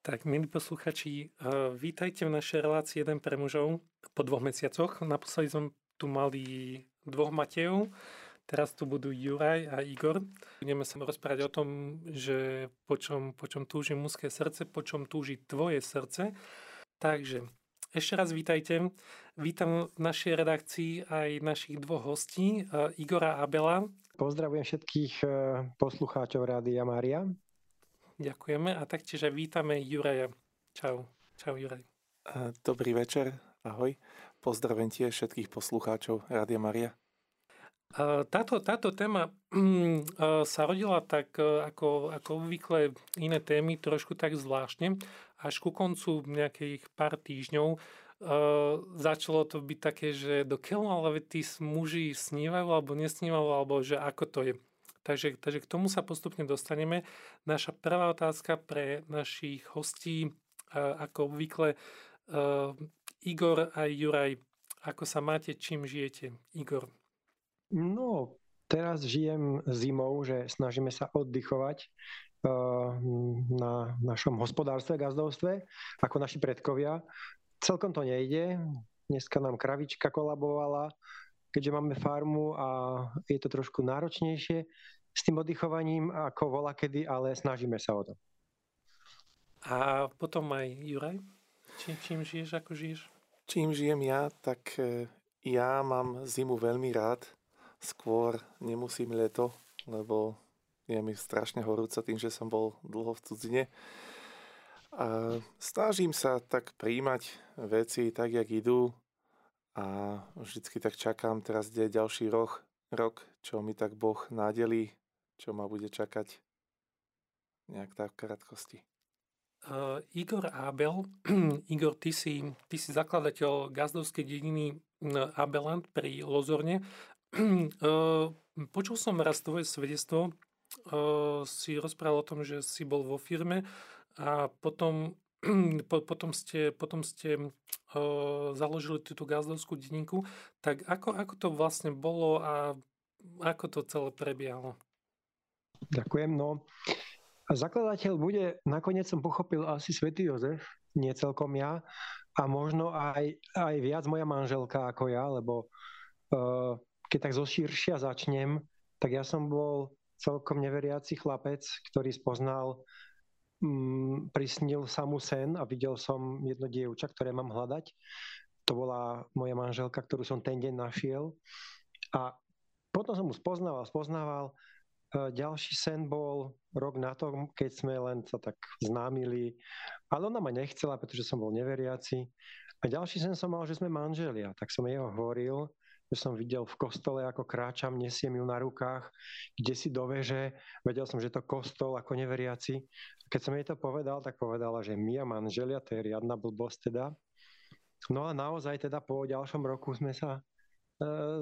Tak, milí posluchači, uh, vítajte v našej relácii Jeden pre mužov po dvoch mesiacoch. Naposledy som tu mali dvoch Matejov, teraz tu budú Juraj a Igor. Budeme sa rozprávať o tom, že po čom, po čom túži mužské srdce, po čom túži tvoje srdce. Takže, ešte raz vítajte. Vítam v našej redakcii aj našich dvoch hostí, uh, Igora a Abela. Pozdravujem všetkých uh, poslucháčov Rádia Mária. Ďakujeme a taktiež aj vítame Juraja. Čau. Čau Juraj. Dobrý večer, ahoj. Pozdravím tie všetkých poslucháčov Rádia Maria. Táto, táto téma sa rodila tak ako, ako obvykle iné témy trošku tak zvláštne. Až ku koncu nejakých pár týždňov začalo to byť také, že do keľu ale tí muži snívajú alebo nesnívajú, alebo že ako to je. Takže, takže k tomu sa postupne dostaneme. Naša prvá otázka pre našich hostí, ako obvykle, Igor a Juraj, ako sa máte, čím žijete? Igor. No, teraz žijem zimou, že snažíme sa oddychovať na našom hospodárstve, gazdovstve, ako naši predkovia. Celkom to nejde. Dneska nám kravička kolabovala, keďže máme farmu a je to trošku náročnejšie s tým oddychovaním ako vola kedy, ale snažíme sa o to. A potom aj Juraj, čím, čím žiješ, ako žiješ? Čím žijem ja, tak e, ja mám zimu veľmi rád. Skôr nemusím leto, lebo je mi strašne horúco tým, že som bol dlho v cudzine. A snažím sa tak príjmať veci tak, jak idú a vždycky tak čakám, teraz kde ďalší rok, rok, čo mi tak Boh nádelí, čo ma bude čakať nejak tak v krátkosti. Uh, Igor Abel, Igor, ty si, ty si zakladateľ gazdovskej dediny Abeland pri Lozorne. Uh, počul som raz tvoje svedectvo, uh, si rozprával o tom, že si bol vo firme a potom po, potom ste, potom ste uh, založili túto gazdovskú denníku, tak ako, ako to vlastne bolo a ako to celé prebiehalo? Ďakujem. No, zakladateľ bude, nakoniec som pochopil asi svätý Jozef, nie celkom ja, a možno aj, aj viac moja manželka ako ja, lebo uh, keď tak zoširšia začnem, tak ja som bol celkom neveriaci chlapec, ktorý spoznal mm, prisnil sa sen a videl som jedno dievča, ktoré mám hľadať. To bola moja manželka, ktorú som ten deň našiel. A potom som mu spoznával, spoznával. E, ďalší sen bol rok na to, keď sme len sa tak známili, ale ona ma nechcela, pretože som bol neveriaci. A ďalší sen som mal, že sme manželia, tak som jeho hovoril že som videl v kostole, ako kráčam, nesiem ju na rukách, kde si do veže. Vedel som, že to kostol ako neveriaci. Keď som jej to povedal, tak povedala, že my manželia, to je riadna blbosť teda. No a naozaj teda po ďalšom roku sme sa e,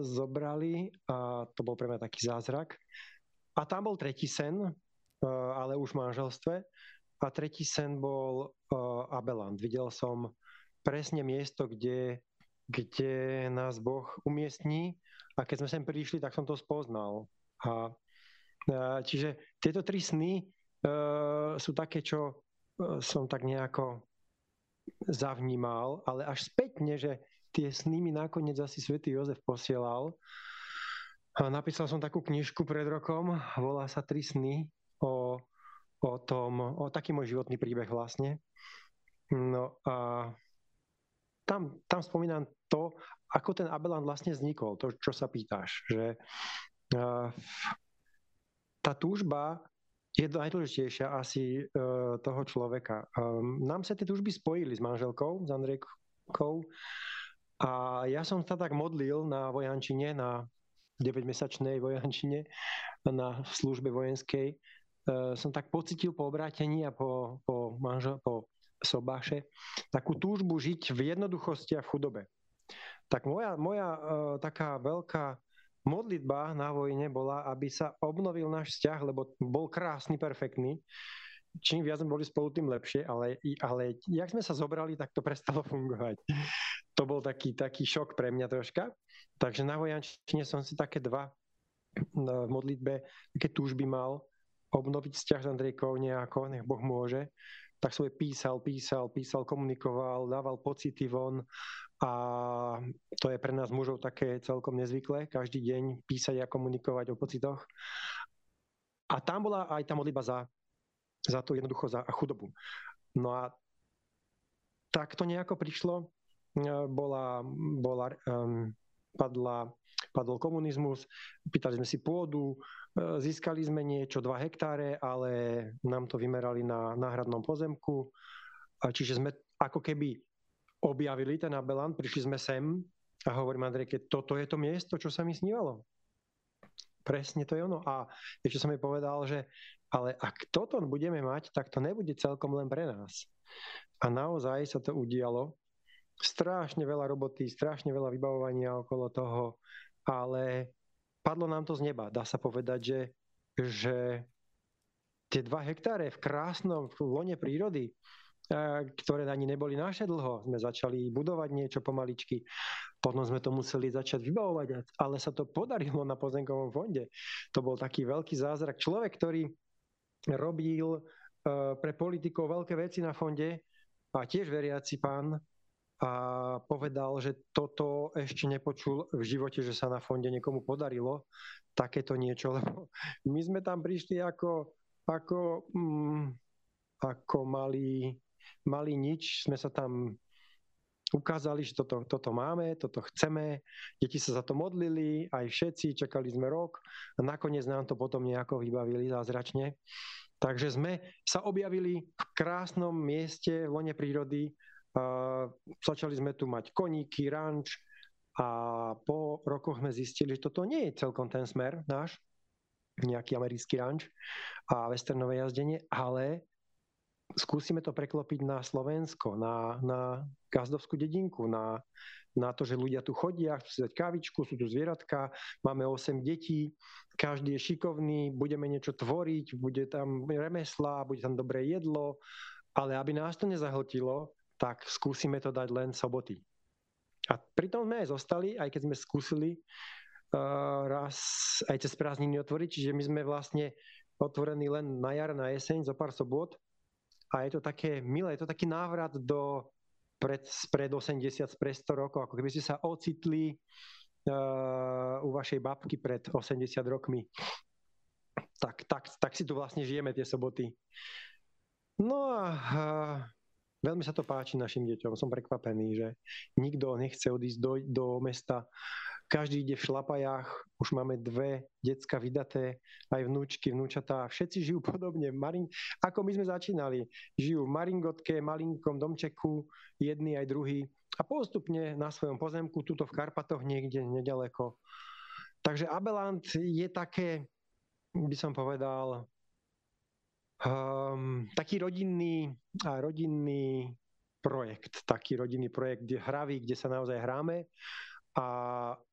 zobrali a to bol pre mňa taký zázrak. A tam bol tretí sen, e, ale už v manželstve. A tretí sen bol e, Abeland. Videl som presne miesto, kde kde nás Boh umiestní a keď sme sem prišli, tak som to spoznal. A, čiže tieto tri sny uh, sú také, čo uh, som tak nejako zavnímal, ale až spätne, že tie sny mi nakoniec asi svätý Jozef posielal. A napísal som takú knižku pred rokom, volá sa Tri sny o, o tom, o taký môj životný príbeh vlastne. No a tam, tam spomínam to, ako ten Abeland vlastne vznikol, to, čo sa pýtaš, že uh, tá túžba je najdôležitejšia asi uh, toho človeka. Um, nám sa tie túžby spojili s manželkou, s Andrejkou a ja som sa tak modlil na vojančine, na 9-mesačnej vojančine, na službe vojenskej. Uh, som tak pocitil po obrátení a po, po, manžel, po sobáše takú túžbu žiť v jednoduchosti a v chudobe. Tak moja, moja uh, taká veľká modlitba na vojne bola, aby sa obnovil náš vzťah, lebo bol krásny, perfektný. Čím viac sme boli spolu, tým lepšie, ale, ale jak sme sa zobrali, tak to prestalo fungovať. To bol taký, taký šok pre mňa troška. Takže na vojančine som si také dva no, v modlitbe, také túžby mal obnoviť vzťah s Andrejkou nejako, nech Boh môže tak svoje písal, písal, písal, komunikoval, dával pocity von a to je pre nás mužov také celkom nezvyklé, každý deň písať a komunikovať o pocitoch. A tam bola aj tá modliba za, za to jednoducho za chudobu. No a tak to nejako prišlo, bola, bola um, padla, padol komunizmus, pýtali sme si pôdu, e, získali sme niečo, 2 hektáre, ale nám to vymerali na náhradnom pozemku. Čiže sme ako keby objavili ten Abeland, prišli sme sem a hovorím Andrejke, toto je to miesto, čo sa mi snívalo. Presne to je ono. A ešte som jej povedal, že ale ak toto budeme mať, tak to nebude celkom len pre nás. A naozaj sa to udialo strašne veľa roboty, strašne veľa vybavovania okolo toho, ale padlo nám to z neba. Dá sa povedať, že, že tie dva hektáre v krásnom lone prírody, ktoré ani neboli naše dlho, sme začali budovať niečo pomaličky, potom sme to museli začať vybavovať, ale sa to podarilo na pozemkovom fonde. To bol taký veľký zázrak. Človek, ktorý robil e, pre politikov veľké veci na fonde a tiež veriaci pán, a povedal, že toto ešte nepočul v živote, že sa na fonde niekomu podarilo takéto niečo, lebo my sme tam prišli ako, ako, mm, ako mali, mali nič, sme sa tam ukázali, že toto, toto máme, toto chceme, deti sa za to modlili, aj všetci, čakali sme rok a nakoniec nám to potom nejako vybavili zázračne. Takže sme sa objavili v krásnom mieste v lone prírody, začali sme tu mať koníky, ranč a po rokoch sme zistili, že toto nie je celkom ten smer náš, nejaký americký ranč a westernové jazdenie, ale skúsime to preklopiť na Slovensko, na, na gazdovskú dedinku, na, na to, že ľudia tu chodia, chcú si dať kávičku, sú tu zvieratka, máme 8 detí, každý je šikovný, budeme niečo tvoriť, bude tam remesla, bude tam dobré jedlo, ale aby nás to nezahltilo, tak skúsime to dať len soboty. A pritom sme aj zostali, aj keď sme skúsili uh, raz aj cez prázdniny otvoriť, čiže my sme vlastne otvorení len na jar, na jeseň, zo pár sobot. A je to také milé, je to taký návrat do pred, pred 80, pred 100 rokov, ako keby ste sa ocitli uh, u vašej babky pred 80 rokmi. Tak, tak, tak si tu vlastne žijeme tie soboty. No a uh, Veľmi sa to páči našim deťom. Som prekvapený, že nikto nechce odísť do, do mesta. Každý ide v šlapajách, už máme dve decka vydaté, aj vnúčky, vnúčatá. Všetci žijú podobne, Marin, ako my sme začínali. Žijú v Maringotke, malinkom domčeku, jedný aj druhý. A postupne na svojom pozemku, tuto v Karpatoch niekde nedaleko. Takže Abeland je také, by som povedal, um, taký rodinný, rodinný projekt, taký rodinný projekt, kde hravý, kde sa naozaj hráme a,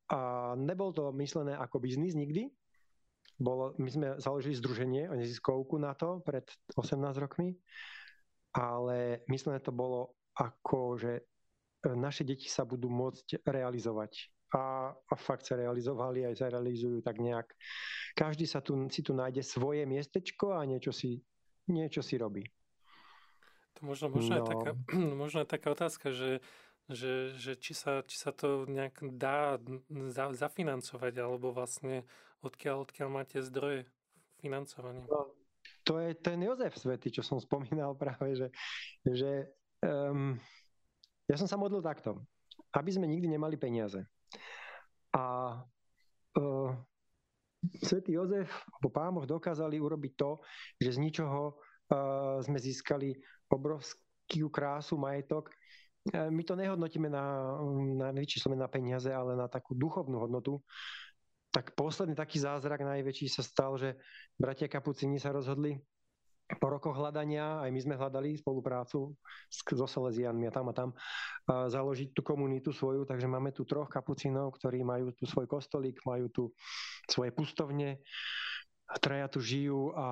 a nebol to myslené ako biznis nikdy. Bolo, my sme založili združenie a neziskovku na to pred 18 rokmi, ale myslené to bolo ako, že e, naše deti sa budú môcť realizovať. A, a fakt sa realizovali, aj sa realizujú tak nejak. Každý sa tu, si tu nájde svoje miestečko a niečo si niečo si robí. To možno, možno, no. je taká, možno je taká otázka, že, že, že či, sa, či sa to nejak dá za, zafinancovať, alebo vlastne odkiaľ, odkiaľ máte zdroje financovania. No, to je ten Jozef Svety, čo som spomínal práve, že, že um, ja som sa modlil takto, aby sme nikdy nemali peniaze. A uh, Svetý Jozef alebo pámoch dokázali urobiť to, že z ničoho uh, sme získali obrovskú krásu, majetok. Uh, my to nehodnotíme na, na nevyčísleme na peniaze, ale na takú duchovnú hodnotu. Tak posledný taký zázrak najväčší sa stal, že bratia kapucini sa rozhodli po rokoch hľadania, aj my sme hľadali spoluprácu so Salesianmi a tam a tam, a založiť tú komunitu svoju, takže máme tu troch kapucinov, ktorí majú tu svoj kostolík, majú tu svoje pustovne, traja tu žijú a, a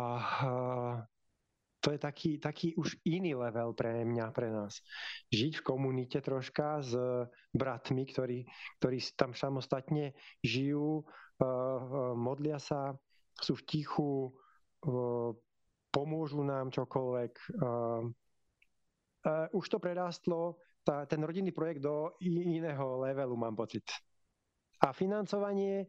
to je taký, taký už iný level pre mňa, pre nás. Žiť v komunite troška s bratmi, ktorí, ktorí tam samostatne žijú, modlia sa, sú v tichu, pomôžu nám čokoľvek. uh, už to prerástlo tá, ten rodinný projekt do iného levelu, mám pocit. A financovanie,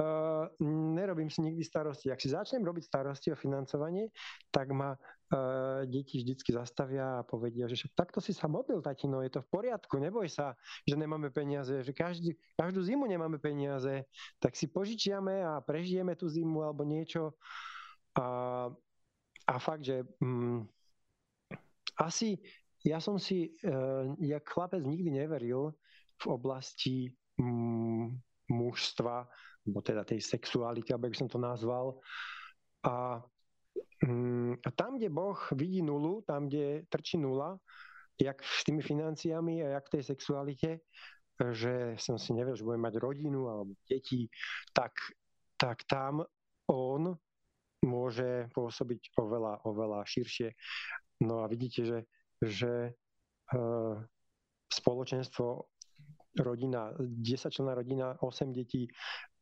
uh, nerobím si nikdy starosti. Ak si začnem robiť starosti o financovanie, tak ma uh, deti vždycky zastavia a povedia, že však takto si sa modlil, tatino, je to v poriadku, neboj sa, že nemáme peniaze, že každý, každú zimu nemáme peniaze, tak si požičiame a prežijeme tú zimu alebo niečo. A, a fakt, že um, asi ja som si, uh, jak chlapec nikdy neveril v oblasti um, mužstva, alebo teda tej sexuality, alebo by som to nazval. A, um, a tam, kde Boh vidí nulu, tam, kde trčí nula, jak s tými financiami a jak v tej sexualite, že som si nevedel, že budem mať rodinu alebo deti, tak, tak tam on môže pôsobiť oveľa, oveľa širšie. No a vidíte, že že uh, spoločenstvo rodina, 10 člená rodina, 8 detí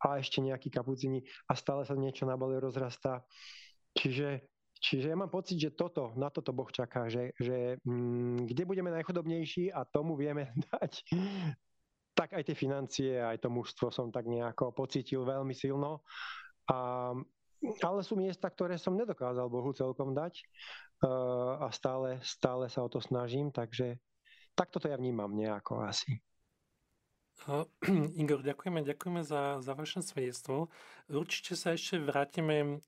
a ešte nejaký kapucini a stále sa niečo na bale rozrastá. Čiže, čiže ja mám pocit, že toto, na toto Boh čaká, že, že mm, kde budeme najchodobnejší a tomu vieme dať, tak aj tie financie, aj to mužstvo som tak nejako pocitil veľmi silno. A, ale sú miesta, ktoré som nedokázal Bohu celkom dať a stále, stále sa o to snažím, takže takto to ja vnímam nejako asi. Igor, ďakujeme, ďakujeme za, za vaše svedectvo. Určite sa ešte vrátime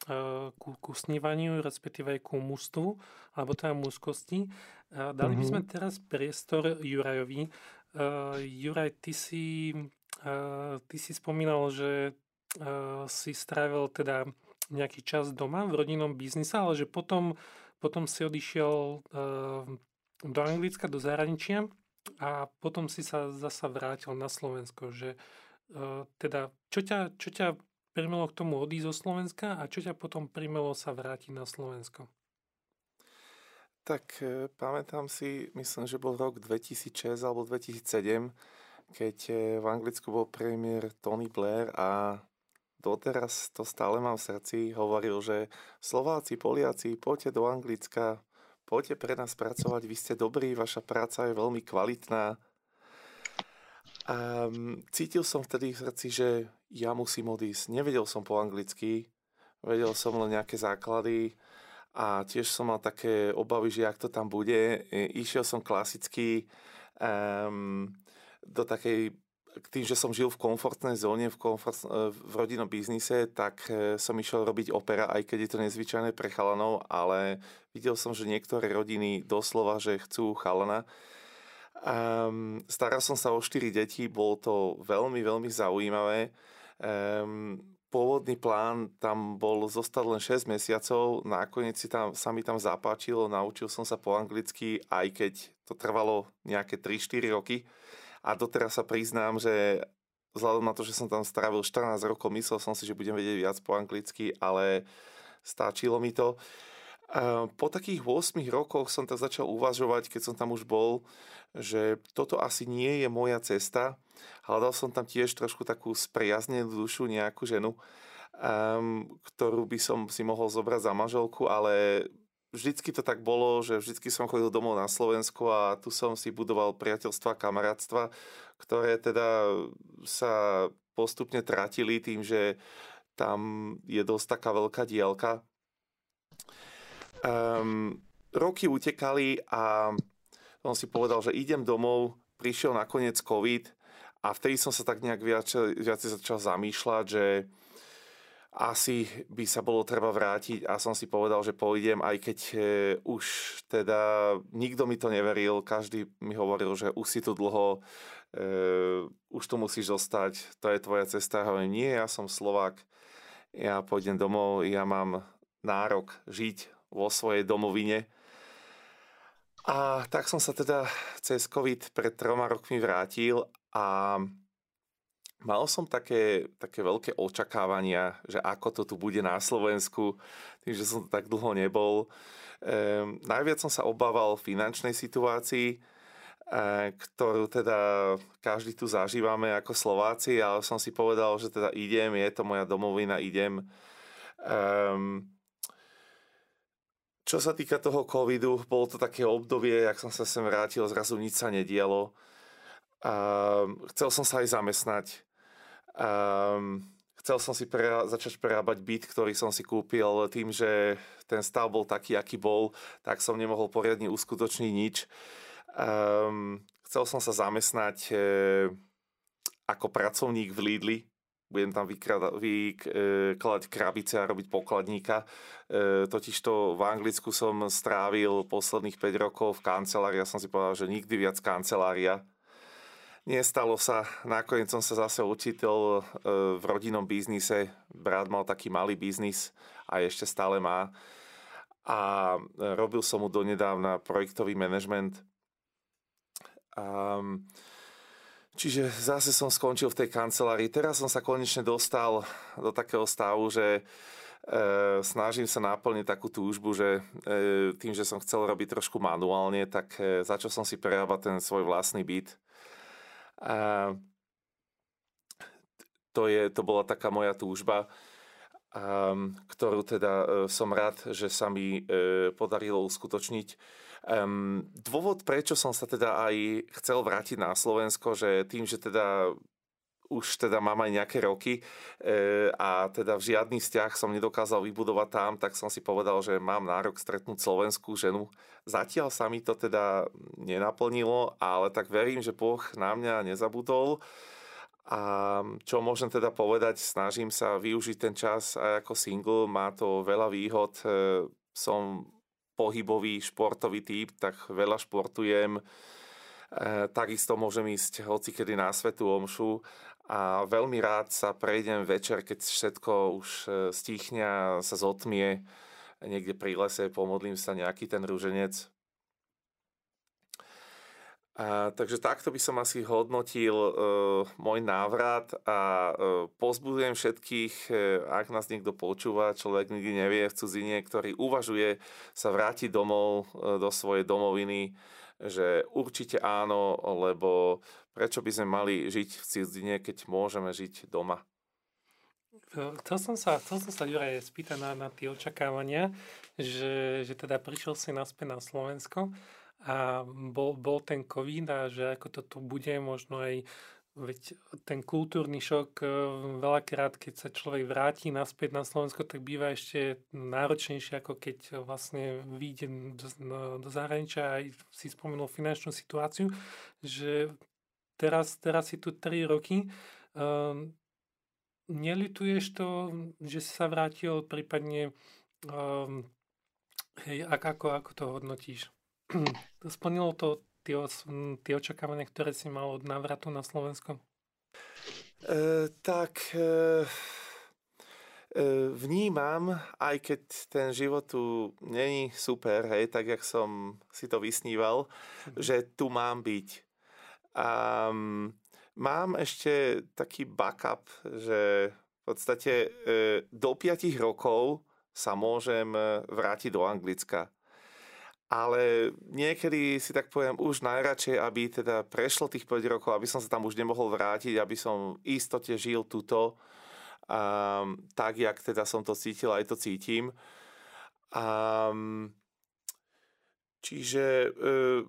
ku, ku snívaniu, respektíve aj ku mústvu, alebo teda múzkosti. Dali by sme mhm. teraz priestor Jurajovi. Juraj, ty si, ty si spomínal, že si strávil teda nejaký čas doma v rodinnom biznise, ale že potom potom si odišiel uh, do Anglicka, do zahraničia a potom si sa zasa vrátil na Slovensko, že uh, teda, čo ťa, čo ťa primelo k tomu odísť zo Slovenska a čo ťa potom primelo sa vrátiť na Slovensko? Tak e, pamätám si, myslím, že bol rok 2006 alebo 2007, keď v Anglicku bol premiér Tony Blair a doteraz to stále mám v srdci, hovoril, že Slováci, Poliaci, poďte do Anglicka, poďte pre nás pracovať, vy ste dobrí, vaša práca je veľmi kvalitná. A mm, cítil som vtedy v srdci, že ja musím odísť. Nevedel som po anglicky, vedel som len nejaké základy a tiež som mal také obavy, že ak to tam bude. Išiel som klasicky um, do takej k tým, že som žil v komfortnej zóne, v, komfort, e, v rodinnom biznise, tak e, som išiel robiť opera, aj keď je to nezvyčajné pre chalanov, ale videl som, že niektoré rodiny doslova, že chcú chalana. Um, staral som sa o 4 deti, bolo to veľmi, veľmi zaujímavé. Um, pôvodný plán tam bol zostať len 6 mesiacov, nakoniec si tam, sa mi tam zapáčilo, naučil som sa po anglicky, aj keď to trvalo nejaké 3-4 roky. A doteraz sa priznám, že vzhľadom na to, že som tam strávil 14 rokov, myslel som si, že budem vedieť viac po anglicky, ale stáčilo mi to. Po takých 8 rokoch som tak začal uvažovať, keď som tam už bol, že toto asi nie je moja cesta. Hľadal som tam tiež trošku takú spriaznenú dušu, nejakú ženu, ktorú by som si mohol zobrať za manželku, ale vždycky to tak bolo, že vždycky som chodil domov na Slovensku a tu som si budoval priateľstva, kamarátstva, ktoré teda sa postupne tratili tým, že tam je dosť taká veľká dielka. Um, roky utekali a som si povedal, že idem domov, prišiel nakoniec COVID a vtedy som sa tak nejak viac, viac začal zamýšľať, že asi by sa bolo treba vrátiť a som si povedal, že pôjdem, aj keď e, už teda nikto mi to neveril, každý mi hovoril, že už si tu dlho, e, už tu musíš zostať, to je tvoja cesta. Hovorím, nie, ja som Slovák, ja pôjdem domov, ja mám nárok žiť vo svojej domovine. A tak som sa teda cez COVID pred troma rokmi vrátil a Mal som také, také veľké očakávania, že ako to tu bude na Slovensku, tým, že som to tak dlho nebol. Ehm, najviac som sa obával finančnej situácii, e, ktorú teda každý tu zažívame ako Slováci, ale som si povedal, že teda idem, je to moja domovina, idem. Ehm, čo sa týka toho covidu, bolo to také obdobie, jak som sa sem vrátil, zrazu nič sa nedialo. Um, chcel som sa aj zamestnať. Um, chcel som si prera- začať prerábať byt, ktorý som si kúpil tým, že ten stav bol taký, aký bol, tak som nemohol poriadne uskutočniť nič. Um, chcel som sa zamestnať e, ako pracovník v Lidli, budem tam vykladať krabice a robiť pokladníka. E, totižto v Anglicku som strávil posledných 5 rokov v kancelárii a som si povedal, že nikdy viac kancelária. Nestalo sa, nakoniec som sa zase učiteľ e, v rodinnom biznise. Brat mal taký malý biznis a ešte stále má. A robil som mu donedávna projektový manažment. Čiže zase som skončil v tej kancelárii. Teraz som sa konečne dostal do takého stavu, že e, snažím sa naplniť takú túžbu, že e, tým, že som chcel robiť trošku manuálne, tak začal som si prerábať ten svoj vlastný byt. A to, je, to bola taká moja túžba, a, ktorú teda e, som rád, že sa mi e, podarilo uskutočniť. Um, dôvod, prečo som sa teda aj chcel vrátiť na Slovensko, že tým, že teda už teda mám aj nejaké roky e, a teda v žiadny vzťah som nedokázal vybudovať tam, tak som si povedal, že mám nárok stretnúť slovenskú ženu. Zatiaľ sa mi to teda nenaplnilo, ale tak verím, že Boh na mňa nezabudol. A čo môžem teda povedať, snažím sa využiť ten čas aj ako single, má to veľa výhod. E, som pohybový, športový typ, tak veľa športujem. E, takisto môžem ísť hocikedy na svetu omšu a veľmi rád sa prejdem večer, keď všetko už e, stichne sa zotmie. Niekde pri lese, pomodlím sa nejaký ten rúženec. A, takže takto by som asi hodnotil e, môj návrat a e, pozbudujem všetkých, e, ak nás niekto počúva, človek nikdy nevie v cudzine, ktorý uvažuje sa vrátiť domov e, do svojej domoviny, že určite áno, lebo prečo by sme mali žiť v cudzine, keď môžeme žiť doma? Chcel som sa, chcel som sa Juraj, spýtať na, na tie očakávania, že, že teda prišiel si naspäť na Slovensko a bol, bol ten COVID a že ako to tu bude, možno aj veď ten kultúrny šok e, veľakrát, keď sa človek vráti naspäť na Slovensko, tak býva ešte náročnejšie, ako keď vlastne vyjde do, zahraničia aj si spomenul finančnú situáciu, že teraz, teraz si tu 3 roky. Um, nelituješ to, že si sa vrátil, prípadne um, hej, ako, ako to hodnotíš? Splnilo to tie, tie očakávania, ktoré si mal od návratu na Slovensko? E, tak e, e, vnímam, aj keď ten život tu není super, hej, tak jak som si to vysníval, mhm. že tu mám byť. A mám ešte taký backup, že v podstate e, do 5 rokov sa môžem e, vrátiť do Anglicka ale niekedy si tak poviem už najradšej, aby teda prešlo tých 5 rokov, aby som sa tam už nemohol vrátiť, aby som istote žil túto um, tak, jak teda som to cítil, aj to cítim. Um, čiže uh,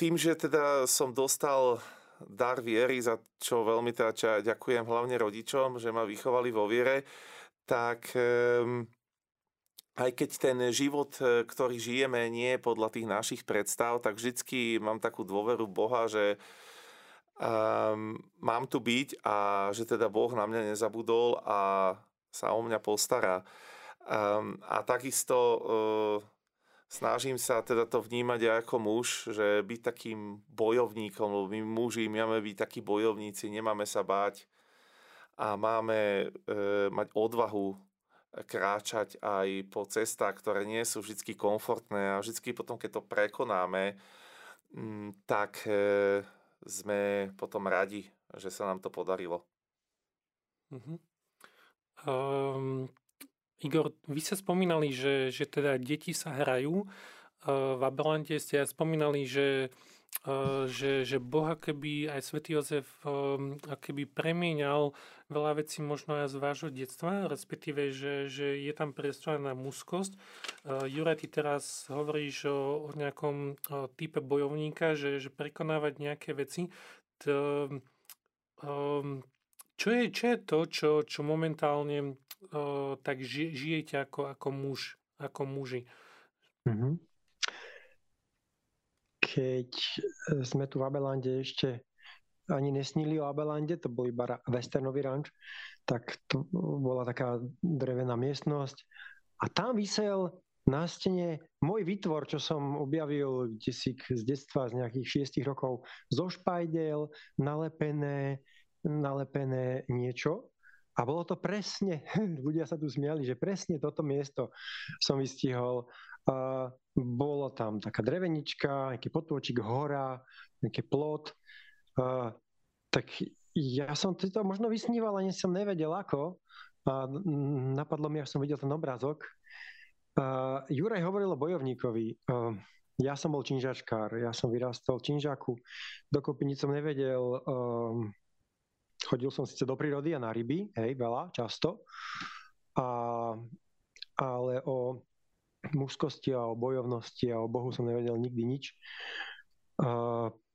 tým, že teda som dostal dar viery, za čo veľmi teda ďakujem hlavne rodičom, že ma vychovali vo viere, tak um, aj keď ten život, e, ktorý žijeme, nie je podľa tých našich predstav, tak vždycky mám takú dôveru Boha, že um, mám tu byť a že teda Boh na mňa nezabudol a sa o mňa postará. Um, a takisto uh, snažím sa teda to vnímať aj ako muž, že byť takým bojovníkom, lebo my muži máme byť takí bojovníci, nemáme sa báť a máme uh, mať odvahu kráčať aj po cestách, ktoré nie sú vždy komfortné a vždy potom, keď to prekonáme, mm, tak e, sme potom radi, že sa nám to podarilo. Uh-huh. Um, Igor, vy ste spomínali, že, že teda deti sa hrajú. Uh, v Abelante ste spomínali, že že, že Boh keby aj svätý Jozef keby premieňal veľa vecí možno aj z vášho detstva, respektíve, že, že je tam priestor na mužskosť. Juraj, ty teraz hovoríš o, o nejakom type bojovníka, že, že prekonávať nejaké veci. T, um, čo, je, čo je to, čo, čo momentálne uh, tak ži, žijete ako, ako muž, ako muži? Mm-hmm keď e, sme tu v Abelande ešte ani nesnili o Abelande, to bol iba westernový ranč, tak to bola taká drevená miestnosť a tam vysel na stene môj výtvor, čo som objavil si z detstva, z nejakých šiestich rokov, zo špajdel, nalepené, nalepené niečo. A bolo to presne, ľudia sa tu smiali, že presne toto miesto som vystihol a bolo tam taká drevenička, nejaký potôčik, hora, nejaký plot. A, tak ja som to možno vysníval, ani som nevedel ako. A napadlo mi, až som videl ten obrázok. A Juraj hovoril o bojovníkovi. A ja som bol činžačkár, ja som vyrastol v činžaku. Dokopy nič som nevedel. Um, chodil som síce do prírody a na ryby, hej, veľa, často. A, ale o mužskosti a o bojovnosti a o Bohu som nevedel nikdy nič.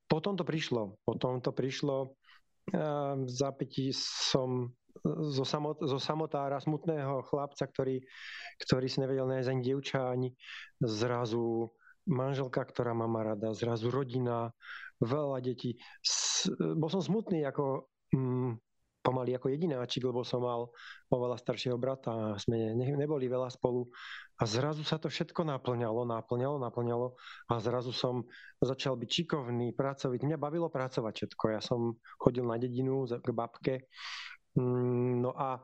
Potom to prišlo. Potom to prišlo. V zápätí som zo, samot, zo samotára, smutného chlapca, ktorý, ktorý si nevedel nájsť ani dievča, ani zrazu manželka, ktorá ma rada, zrazu rodina, veľa detí. Bol som smutný ako mm, pomaly ako jedináčik, lebo som mal oveľa staršieho brata a sme ne, neboli veľa spolu. A zrazu sa to všetko naplňalo, naplňalo, naplňalo a zrazu som začal byť šikovný, pracovať. Mňa bavilo pracovať všetko. Ja som chodil na dedinu k babke. Mm, no a,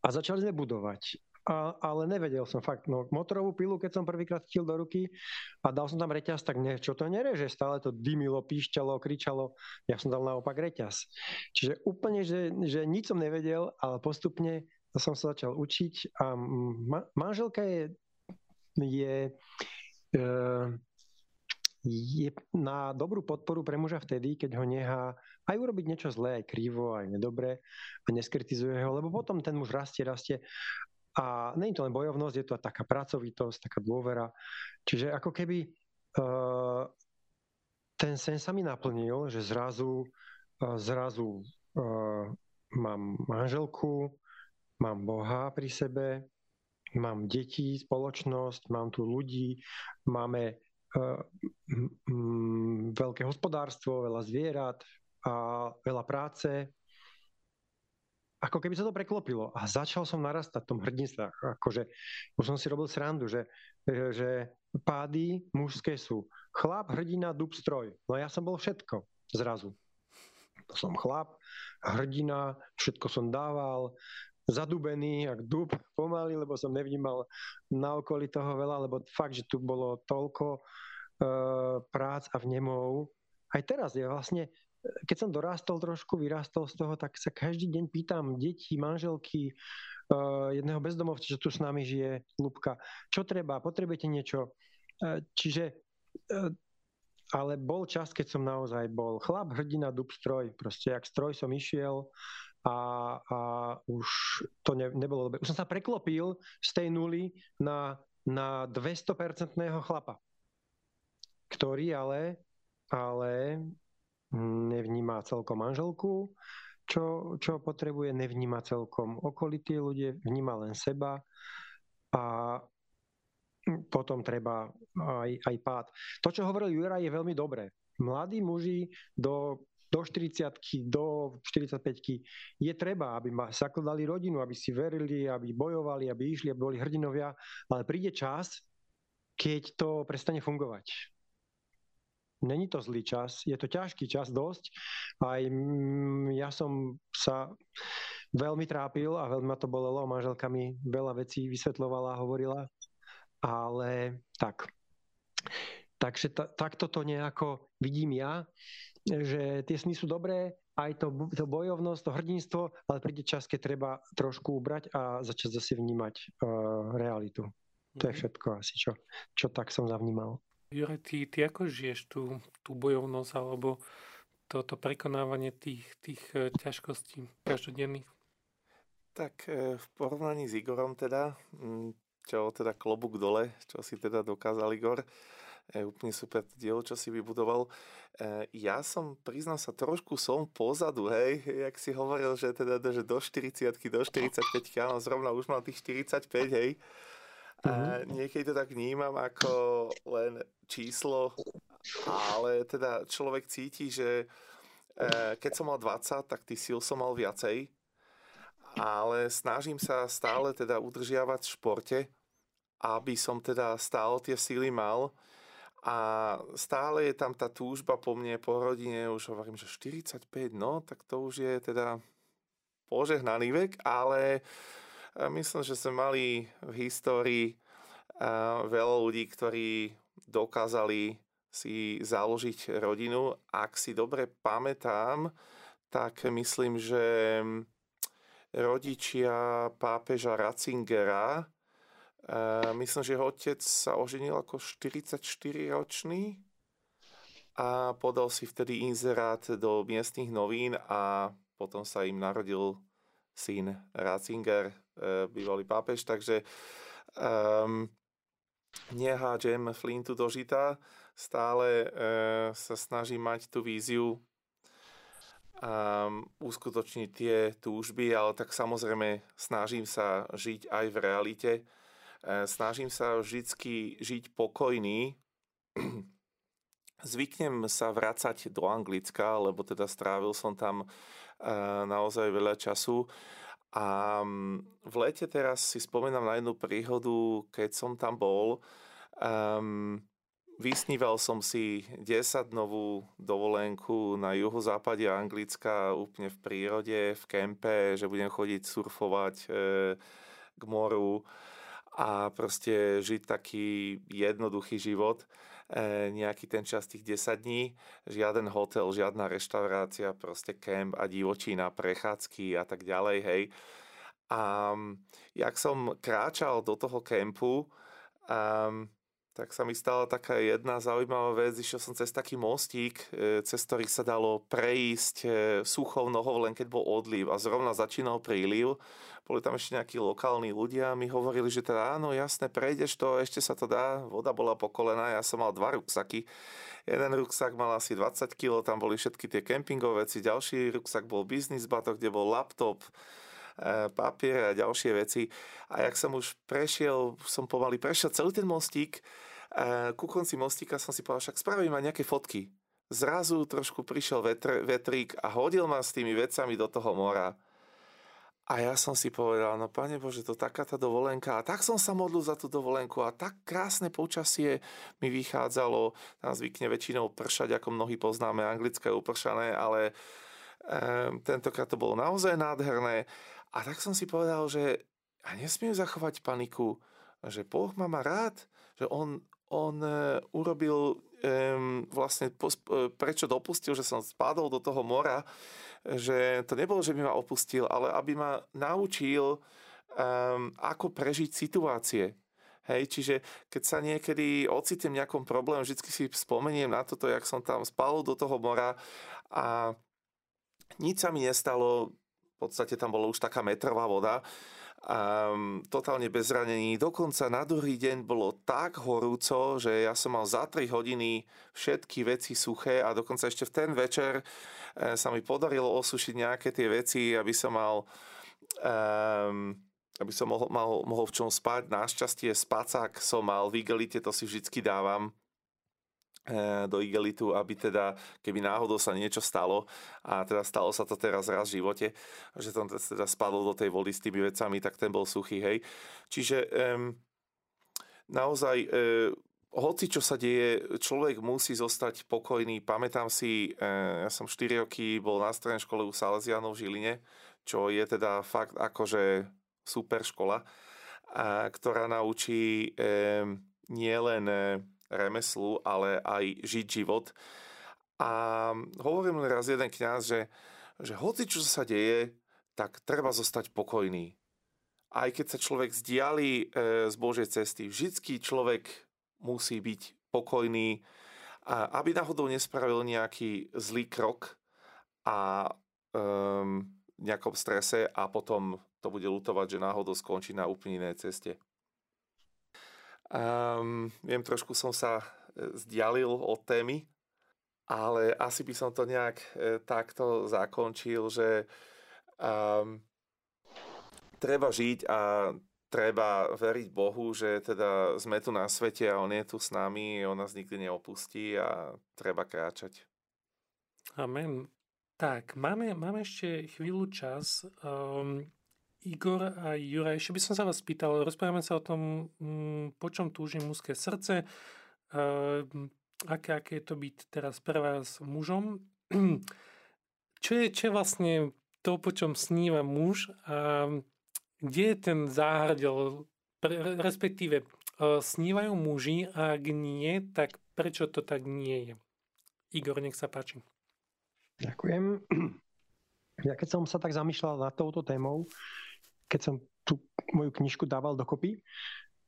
a začali sme budovať a, ale nevedel som fakt. No, motorovú pilu, keď som prvýkrát chytil do ruky a dal som tam reťaz, tak ne, čo to nereže, stále to dymilo, píšťalo, kričalo. Ja som dal naopak reťaz. Čiže úplne, že, že nič som nevedel, ale postupne som sa začal učiť a ma, manželka je, je, e, je na dobrú podporu pre muža vtedy, keď ho nechá aj urobiť niečo zlé, aj krivo, aj nedobre a neskritizuje ho, lebo potom ten muž rastie, rastie a je to len bojovnosť, je to taká pracovitosť, taká dôvera. Čiže ako keby uh, ten sen sa mi naplnil, že zrazu, uh, zrazu uh, mám manželku, mám Boha pri sebe, mám deti, spoločnosť, mám tu ľudí, máme uh, m, veľké hospodárstvo, veľa zvierat a veľa práce ako keby sa to preklopilo a začal som narastať v tom hrdinstve. Akože už som si robil srandu, že, že, pády mužské sú chlap, hrdina, dub, stroj. No ja som bol všetko zrazu. Som chlap, hrdina, všetko som dával, zadubený, jak dub, pomaly, lebo som nevnímal na okolí toho veľa, lebo fakt, že tu bolo toľko uh, prác a vnemov. Aj teraz je vlastne keď som dorástol trošku, vyrástol z toho, tak sa každý deň pýtam detí, manželky, uh, jedného bezdomovca, čo tu s nami žije, Lubka, čo treba, potrebujete niečo. Uh, čiže, uh, ale bol čas, keď som naozaj bol chlap, hrdina, dub, stroj. Proste, jak stroj som išiel a, a už to ne, nebolo dobre. Už som sa preklopil z tej nuly na, na 200% chlapa, ktorý ale ale nevníma celkom manželku, čo, čo potrebuje, nevníma celkom okolití ľudia, vníma len seba a potom treba aj, aj pád. To, čo hovoril Jura, je veľmi dobré. Mladí muži do, do 40 do 45 je treba, aby ma zakladali rodinu, aby si verili, aby bojovali, aby išli, aby boli hrdinovia, ale príde čas, keď to prestane fungovať Není to zlý čas, je to ťažký čas dosť. Aj ja som sa veľmi trápil a veľmi ma to bolelo. Manželka mi veľa vecí vysvetľovala, hovorila. Ale tak. Takže ta, takto to nejako vidím ja, že tie sny sú dobré, aj to, to bojovnosť, to hrdinstvo, ale príde čas, keď treba trošku ubrať a začať zase vnímať uh, realitu. To je mhm. všetko asi, čo, čo tak som zavnímal. Jure, ty, ty ako žiješ tú, tú bojovnosť alebo toto prekonávanie tých, tých e, ťažkostí každodenných? Tak e, v porovnaní s Igorom teda, čo teda klobúk dole, čo si teda dokázal Igor, je úplne super dielo, čo si vybudoval. E, ja som, priznám sa, trošku som pozadu, hej, jak si hovoril, že teda že do 40 do 45 áno, zrovna už mám tých 45, hej. A mhm. niekedy to tak vnímam ako len číslo, ale teda človek cíti, že e, keď som mal 20, tak tých síl som mal viacej, ale snažím sa stále teda udržiavať v športe, aby som teda stále tie síly mal a stále je tam tá túžba po mne, po rodine, už hovorím, že 45, no, tak to už je teda požehnaný vek, ale Myslím, že sme mali v histórii veľa ľudí, ktorí dokázali si založiť rodinu. Ak si dobre pamätám, tak myslím, že rodičia pápeža Ratzingera, myslím, že jeho otec sa oženil ako 44-ročný a podal si vtedy inzerát do miestnych novín a potom sa im narodil syn Ratzinger, bývalý pápež, takže um, nehádžem flintu do žita, stále uh, sa snažím mať tú víziu um, uskutočniť tie túžby, ale tak samozrejme snažím sa žiť aj v realite. Uh, snažím sa vždy žiť pokojný. Zvyknem sa vracať do Anglicka, lebo teda strávil som tam naozaj veľa času. A mm, v lete teraz si spomínam na jednu príhodu, keď som tam bol. Um, vysníval som si 10-dnovú dovolenku na juhozápade Anglicka, úplne v prírode, v kempe, že budem chodiť surfovať e, k moru a proste žiť taký jednoduchý život. E, nejaký ten čas tých 10 dní, žiaden hotel, žiadna reštaurácia, proste kemp a divočina, prechádzky a tak ďalej, hej. A jak som kráčal do toho kempu, um, tak sa mi stala taká jedna zaujímavá vec, išiel som cez taký mostík, e, cez ktorý sa dalo prejsť e, suchou nohou, len keď bol odliv. A zrovna začínal príliv. Boli tam ešte nejakí lokálni ľudia. A mi hovorili, že teda áno, jasne, prejdeš to, ešte sa to dá, voda bola po kolena, ja som mal dva ruksaky. Jeden ruksak mal asi 20 kg, tam boli všetky tie kempingové veci, ďalší ruksak bol biznis batok, kde bol laptop, papier a ďalšie veci. A jak som už prešiel, som pomaly prešiel celý ten mostík, ku konci mostíka som si povedal, však spravím aj nejaké fotky. Zrazu trošku prišiel vetr, vetrík a hodil ma s tými vecami do toho mora. A ja som si povedal, no pane Bože, to taká tá dovolenka. A tak som sa modlil za tú dovolenku a tak krásne počasie mi vychádzalo. Tam zvykne väčšinou pršať, ako mnohí poznáme, anglické upršané, ale e, tentokrát to bolo naozaj nádherné. A tak som si povedal, že ja nesmiem zachovať paniku, že Boh ma má rád, že on, on e, urobil um, vlastne, e, prečo dopustil, že som spadol do toho mora, že to nebolo, že by ma opustil, ale aby ma naučil, um, ako prežiť situácie. Hej, čiže keď sa niekedy ocitnem v nejakom probléme, vždy si spomeniem na toto, jak som tam spadol do toho mora a nič sa mi nestalo, v podstate tam bola už taká metrová voda, um, totálne bez zranení. Dokonca na druhý deň bolo tak horúco, že ja som mal za 3 hodiny všetky veci suché a dokonca ešte v ten večer e, sa mi podarilo osušiť nejaké tie veci, aby som mal um, aby som mohol, mal, mohol v čom spať. Našťastie spacák som mal v to si vždycky dávam do igelitu, aby teda, keby náhodou sa niečo stalo, a teda stalo sa to teraz raz v živote, že som teda spadol do tej vody s tými vecami, tak ten bol suchý, hej. Čiže um, naozaj, um, hoci čo sa deje, človek musí zostať pokojný. Pamätám si, um, ja som 4 roky bol na strednej škole u Salesianov v Žiline, čo je teda fakt akože super škola, a, ktorá naučí um, nielen remeslu, ale aj žiť život. A hovorím raz jeden kňaz, že, že hoci čo sa deje, tak treba zostať pokojný. Aj keď sa človek zdiali e, z Božej cesty, vždycky človek musí byť pokojný, aby náhodou nespravil nejaký zlý krok a um, nejakom strese a potom to bude lutovať, že náhodou skončí na úplne inej ceste. Um, viem, trošku som sa e, zdialil od témy, ale asi by som to nejak e, takto zakončil, že um, treba žiť a treba veriť Bohu, že teda sme tu na svete a On je tu s nami, On nás nikdy neopustí a treba kráčať. Amen. Tak, máme, máme ešte chvíľu čas. Um, Igor a Jura, ešte by som sa vás pýtal, rozprávame sa o tom, um, po čom túži mužské srdce, um, aké, aké je to byť teraz pre vás mužom. čo je, čo je vlastne to, po čom sníva muž a kde je ten záhradel, respektíve e, snívajú muži a ak nie, tak prečo to tak nie je? Igor, nech sa páči. Ďakujem. Ja keď som sa tak zamýšľal nad touto témou, keď som tú moju knižku dával dokopy,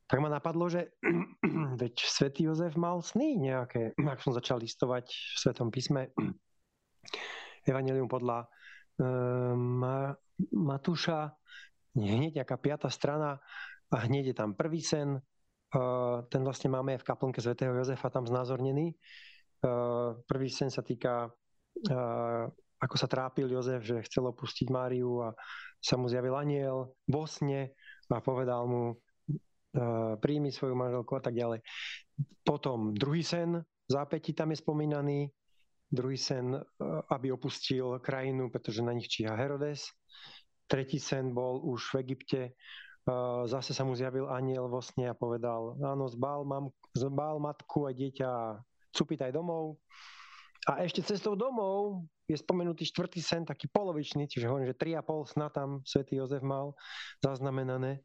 tak ma napadlo, že veď svätý Jozef mal sny nejaké, ak som začal listovať v Svetom písme. Evangelium podľa uh, Ma- Matúša, hneď nejaká piata strana a hneď je tam prvý sen, ten vlastne máme aj v kaplnke svätého Jozefa tam znázornený. Prvý sen sa týka, ako sa trápil Jozef, že chcel opustiť Máriu a sa mu zjavil aniel vo sne a povedal mu, príjmi svoju manželku a tak ďalej. Potom druhý sen, zápätí tam je spomínaný, druhý sen, aby opustil krajinu, pretože na nich číha Herodes. Tretí sen bol už v Egypte. Zase sa mu zjavil aniel vo sne a povedal, áno, zbal, mám, zbal matku a dieťa, cupitaj domov. A ešte cestou domov je spomenutý štvrtý sen, taký polovičný, čiže hovorím, že tri a pol sna tam svätý Jozef mal zaznamenané,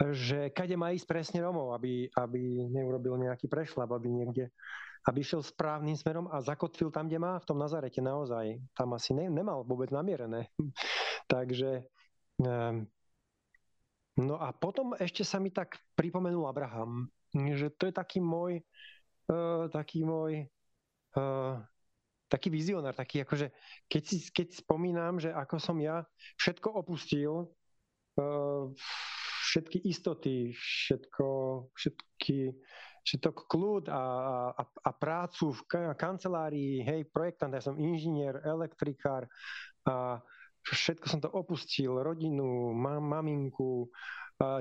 že kade má ísť presne domov, aby, aby neurobil nejaký prešlap, aby niekde aby išiel správnym smerom a zakotvil tam, kde má, v tom Nazarete naozaj. Tam asi ne, nemal vôbec namierené. Takže um, no a potom ešte sa mi tak pripomenul Abraham, že to je taký môj uh, taký môj uh, taký vizionár, taký akože, keď si keď spomínam, že ako som ja všetko opustil, uh, všetky istoty, všetko, všetky všetok kľud a, a, a prácu v kancelárii, hej, projektant, ja som inžinier, elektrikár a všetko som to opustil, rodinu, mam, maminku,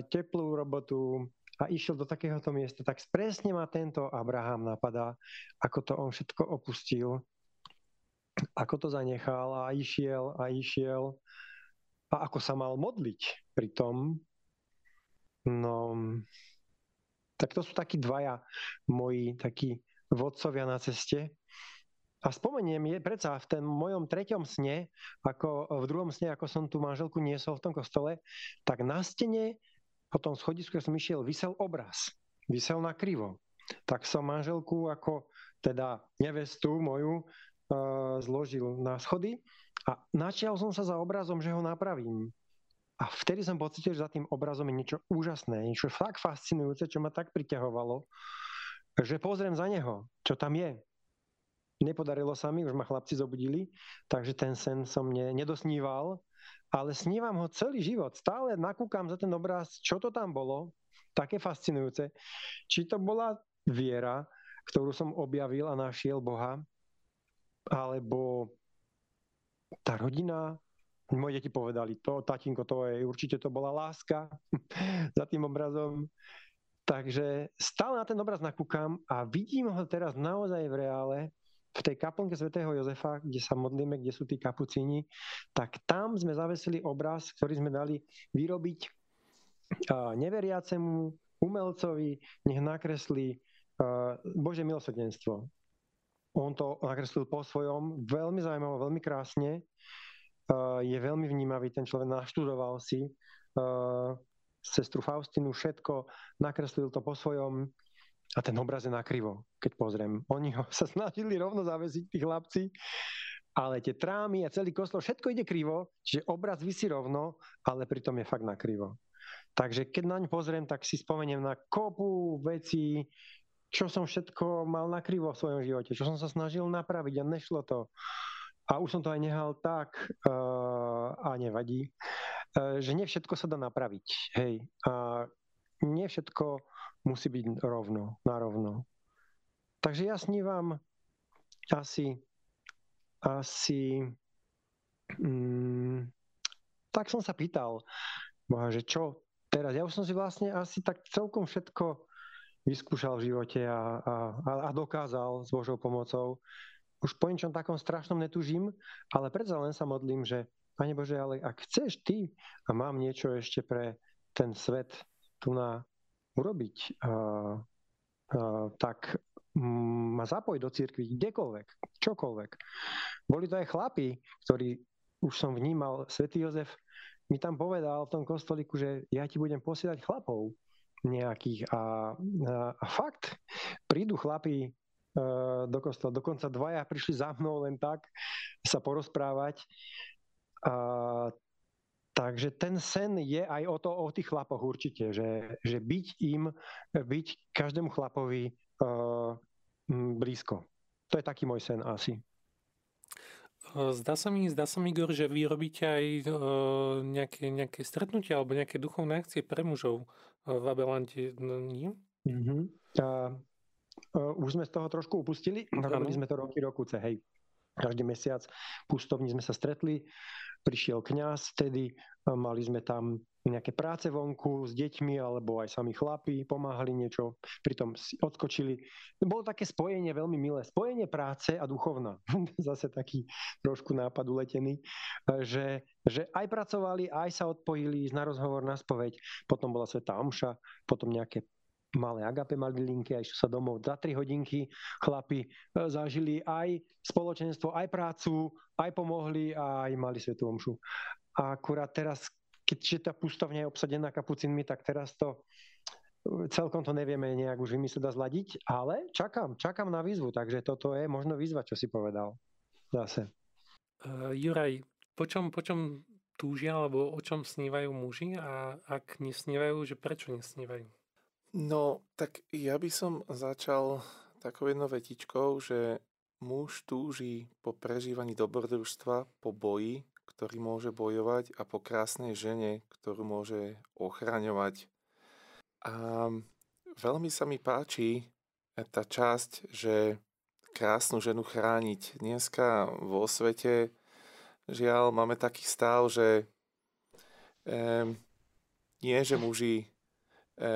teplú robotu a išiel do takéhoto miesta, tak presne ma tento Abraham napadá, ako to on všetko opustil, ako to zanechal a išiel a išiel a ako sa mal modliť pri tom. No, tak to sú takí dvaja moji takí vodcovia na ceste. A spomeniem, je predsa v ten mojom treťom sne, ako v druhom sne, ako som tú manželku niesol v tom kostole, tak na stene po tom schodisku, keď som išiel, vysel obraz. Vysel na krivo. Tak som manželku ako teda nevestu moju zložil na schody a načial som sa za obrazom, že ho napravím. A vtedy som pocitil, že za tým obrazom je niečo úžasné, niečo fakt fascinujúce, čo ma tak priťahovalo, že pozriem za neho, čo tam je. Nepodarilo sa mi, už ma chlapci zobudili, takže ten sen som ne, nedosníval, ale snívam ho celý život. Stále nakúkam za ten obraz, čo to tam bolo, také fascinujúce. Či to bola viera, ktorú som objavil a našiel Boha, alebo tá rodina, moje deti povedali to, tatínko, to je, určite to bola láska za tým obrazom. Takže stále na ten obraz nakúkam a vidím ho teraz naozaj v reále, v tej kaplnke svätého Jozefa, kde sa modlíme, kde sú tí kapucíni, tak tam sme zavesili obraz, ktorý sme dali vyrobiť neveriacemu umelcovi, nech nakreslí Bože milosrdenstvo. On to nakreslil po svojom, veľmi zaujímavé, veľmi krásne je veľmi vnímavý, ten človek naštudoval si sestru Faustinu, všetko, nakreslil to po svojom a ten obraz je nakrivo, keď pozriem. Oni ho sa snažili rovno zavesiť, tí chlapci, ale tie trámy a celý kostol, všetko ide krivo, čiže obraz vysí rovno, ale pritom je fakt nakrivo. Takže keď naň pozriem, tak si spomeniem na kopu vecí, čo som všetko mal nakrivo v svojom živote, čo som sa snažil napraviť a nešlo to. A už som to aj nehal tak uh, a nevadí, uh, že nie všetko sa dá napraviť. Hej. A nie všetko musí byť rovno, na rovno. Takže ja snívam asi, asi, mm, tak som sa pýtal Boha, že čo teraz? Ja už som si vlastne asi tak celkom všetko vyskúšal v živote a, a, a dokázal s Božou pomocou. Už po ničom takom strašnom netužím, ale predsa len sa modlím, že Pane Bože, ale ak chceš Ty a mám niečo ešte pre ten svet tu na urobiť, uh, uh, tak ma zapoj do cirkvi kdekoľvek, čokoľvek. Boli to aj chlapi, ktorí už som vnímal, svätý Jozef mi tam povedal v tom kostoliku, že ja ti budem posielať chlapov nejakých. A, a, fakt, prídu chlapí e, do kostola, dokonca dvaja prišli za mnou len tak sa porozprávať. A, takže ten sen je aj o, to, o tých chlapoch určite, že, že byť im, byť každému chlapovi uh, blízko. To je taký môj sen asi. Zdá sa mi, zdá sa mi, Igor, že vy robíte aj uh, nejaké, nejaké stretnutia alebo nejaké duchovné akcie pre mužov v Abelante, no, nie? Uh-huh. Uh, uh, už sme z toho trošku upustili, robili sme to roky, rokuce, hej. Každý mesiac pustovní sme sa stretli, prišiel kňaz, vtedy mali sme tam nejaké práce vonku s deťmi, alebo aj sami chlapi pomáhali niečo, pritom si odskočili. Bolo také spojenie veľmi milé. Spojenie práce a duchovná. Zase taký trošku nápad uletený, že, že aj pracovali, aj sa odpojili na rozhovor, na spoveď. Potom bola Sveta Omša, potom nejaké malé agape mali linky a išli sa domov za 3 hodinky. Chlapi e, zažili aj spoločenstvo, aj prácu, aj pomohli a aj mali Svetu Omšu. A akurát teraz, keďže tá pustovňa je obsadená kapucinmi, tak teraz to celkom to nevieme nejak už vymyslieť a zladiť, ale čakám, čakám na výzvu, takže toto je možno výzva, čo si povedal. Zase. Uh, Juraj, po čom, po čom túžia, alebo o čom snívajú muži a ak nesnívajú, že prečo nesnívajú? No, tak ja by som začal takou jednou vetičkou, že muž túži po prežívaní dobrodružstva, po boji, ktorý môže bojovať a po krásnej žene, ktorú môže ochraňovať. A veľmi sa mi páči tá časť, že krásnu ženu chrániť. Dneska vo svete žiaľ máme taký stav, že eh, nie, že muži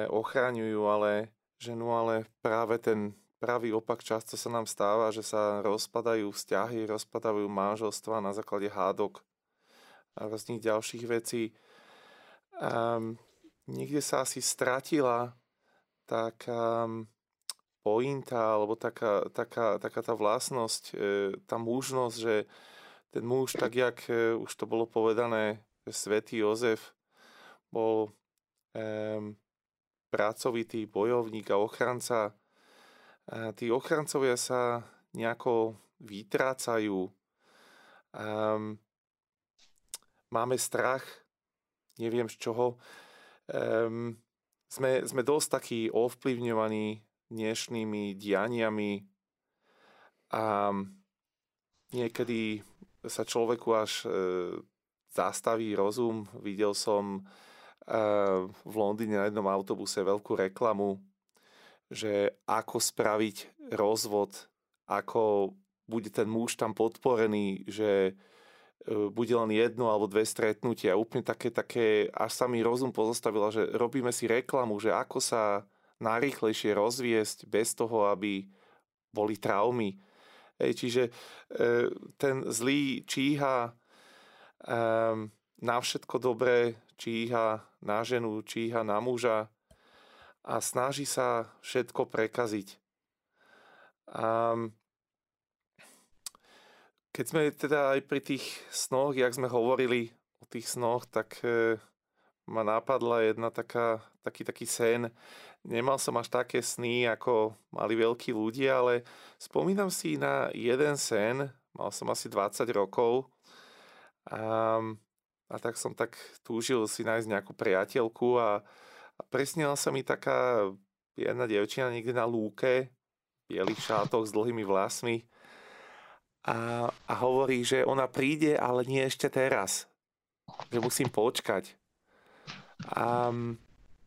ochraňujú ale ženu, ale práve ten pravý opak často sa nám stáva, že sa rozpadajú vzťahy, rozpadajú manželstva na základe hádok a rôznych ďalších vecí. Um, niekde sa asi stratila taká pointa alebo taká, taká, taká tá vlastnosť, e, tá mužnosť, že ten muž, tak jak e, už to bolo povedané, že svätý Jozef bol um, pracovitý bojovník a ochranca. Tí ochrancovia sa nejako vytrácajú. Um, máme strach, neviem z čoho. Um, sme, sme dosť takí ovplyvňovaní dnešnými dianiami a niekedy sa človeku až e, zastaví rozum. Videl som v Londýne na jednom autobuse veľkú reklamu, že ako spraviť rozvod, ako bude ten muž tam podporený, že E, bude len jedno alebo dve stretnutia. Úplne také, také, až sa mi rozum pozostavila, že robíme si reklamu, že ako sa najrýchlejšie rozviesť bez toho, aby boli traumy. Ej, čiže e, ten zlý číha e, na všetko dobré, číha na ženu, číha na muža a snaží sa všetko prekaziť. A keď sme teda aj pri tých snoch, jak sme hovorili o tých snoch, tak e, ma napadla jedna taká, taký, taký sen. Nemal som až také sny, ako mali veľkí ľudia, ale spomínam si na jeden sen, mal som asi 20 rokov a, a tak som tak túžil si nájsť nejakú priateľku a, a presnila sa mi taká jedna devčina niekde na lúke, v bielých šátoch s dlhými vlasmi a, a hovorí, že ona príde, ale nie ešte teraz. Že musím počkať. A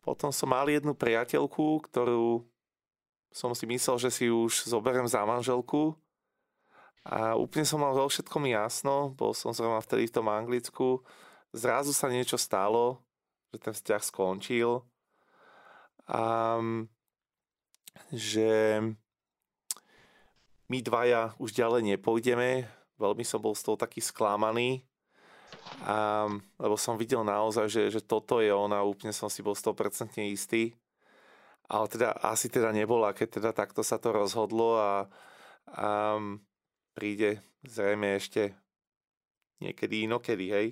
potom som mal jednu priateľku, ktorú som si myslel, že si už zoberiem za manželku. A úplne som mal vo všetkom jasno, bol som zrovna vtedy v tom Anglicku. Zrazu sa niečo stalo, že ten vzťah skončil. A že my dvaja už ďalej nepôjdeme. Veľmi som bol z toho taký sklamaný. A, lebo som videl naozaj, že, že toto je ona, úplne som si bol 100% istý. Ale teda asi teda nebola, keď teda takto sa to rozhodlo a, a príde zrejme ešte niekedy inokedy, hej.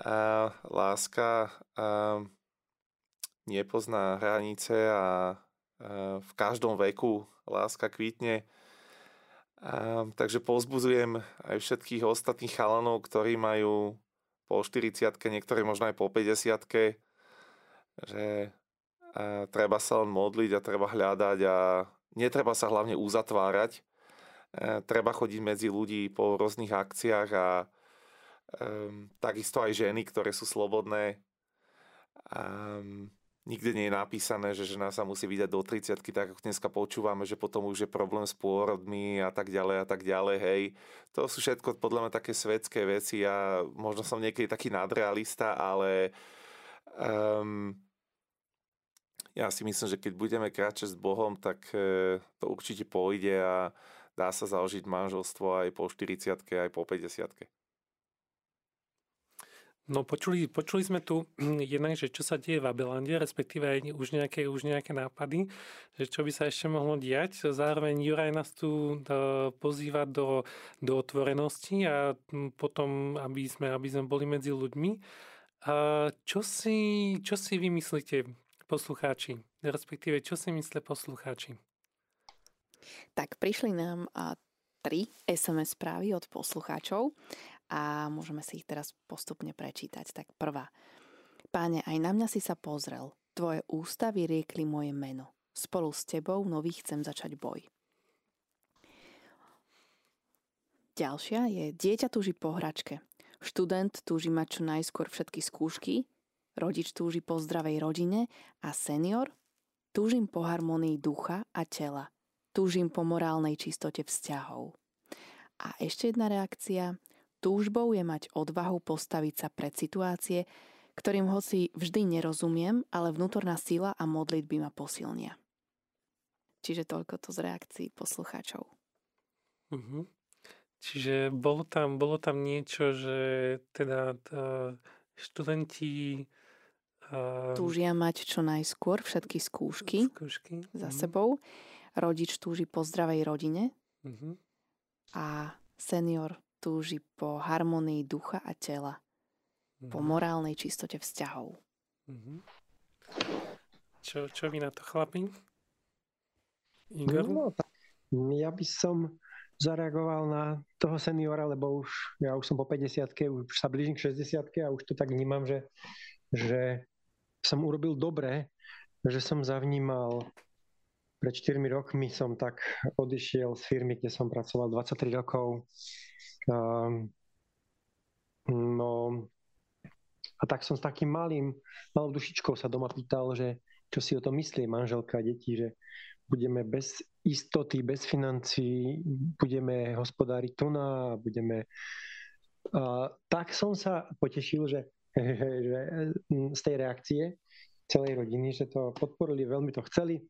A láska a nepozná hranice a, a v každom veku láska kvitne. A, takže povzbudzujem aj všetkých ostatných chalanov, ktorí majú po 40 niektorí možno aj po 50 že a treba sa len modliť a treba hľadať a netreba sa hlavne uzatvárať, E, treba chodiť medzi ľudí po rôznych akciách a um, takisto aj ženy, ktoré sú slobodné. Um, nikde nie je napísané, že žena sa musí vydať do 30 tak ako dneska počúvame, že potom už je problém s pôrodmi a tak ďalej a tak ďalej, hej. To sú všetko podľa mňa také svetské veci a možno som niekedy taký nadrealista, ale um, ja si myslím, že keď budeme kráčať s Bohom, tak uh, to určite pôjde a dá sa založiť manželstvo aj po 40 aj po 50 No počuli, počuli sme tu jednak, že čo sa deje v Abelande, respektíve aj už nejaké, už nejaké nápady, že čo by sa ešte mohlo diať. Zároveň Juraj nás tu e, pozýva do, do otvorenosti a potom, aby sme, aby sme boli medzi ľuďmi. A čo, si, čo si vymyslíte, poslucháči? Respektíve, čo si myslia poslucháči? Tak prišli nám a, tri SMS správy od poslucháčov a môžeme si ich teraz postupne prečítať. Tak prvá. Páne, aj na mňa si sa pozrel. Tvoje ústa vyriekli moje meno. Spolu s tebou nový chcem začať boj. Ďalšia je dieťa túži po hračke. Študent túži mať čo najskôr všetky skúšky, rodič túži po zdravej rodine a senior túžim po harmonii ducha a tela. Túžim po morálnej čistote vzťahov. A ešte jedna reakcia. Túžbou je mať odvahu postaviť sa pred situácie, ktorým hoci vždy nerozumiem, ale vnútorná sila a modlitby ma posilnia. Čiže toľko to z reakcií poslucháčov. Uh-huh. Čiže bolo tam, bolo tam niečo, že teda študenti uh, túžia mať čo najskôr všetky skúšky, skúšky. za uh-huh. sebou rodič túži po zdravej rodine mm-hmm. a senior túži po harmonii ducha a tela, mm-hmm. po mhm. morálnej čistote vzťahov. Mm-hmm. Čo, čo vy na to, chlapi? Igor? No, tak ja by som zareagoval na toho seniora, lebo už ja už som po 50 už sa blížim k 60 a už to tak vnímam, že, že som urobil dobre, že som zavnímal pred 4 rokmi som tak odišiel z firmy, kde som pracoval 23 rokov. Um, no a tak som s takým malým, malou dušičkou sa doma pýtal, že čo si o tom myslí manželka a deti, že budeme bez istoty, bez financií, budeme hospodáriť tu na, budeme... A, tak som sa potešil, že, že z tej reakcie celej rodiny, že to podporili, veľmi to chceli.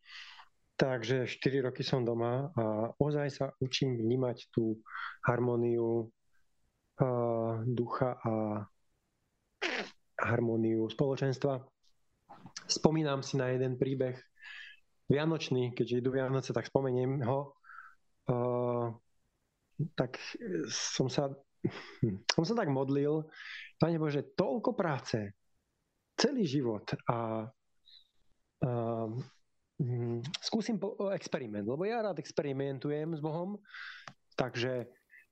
Takže 4 roky som doma a ozaj sa učím vnímať tú harmóniu uh, ducha a harmóniu spoločenstva. Spomínam si na jeden príbeh Vianočný, keďže idú Vianoce, tak spomeniem ho. Uh, tak som sa, som sa tak modlil, Pane Bože, toľko práce, celý život a uh, Mm, skúsim po, experiment, lebo ja rád experimentujem s Bohom, takže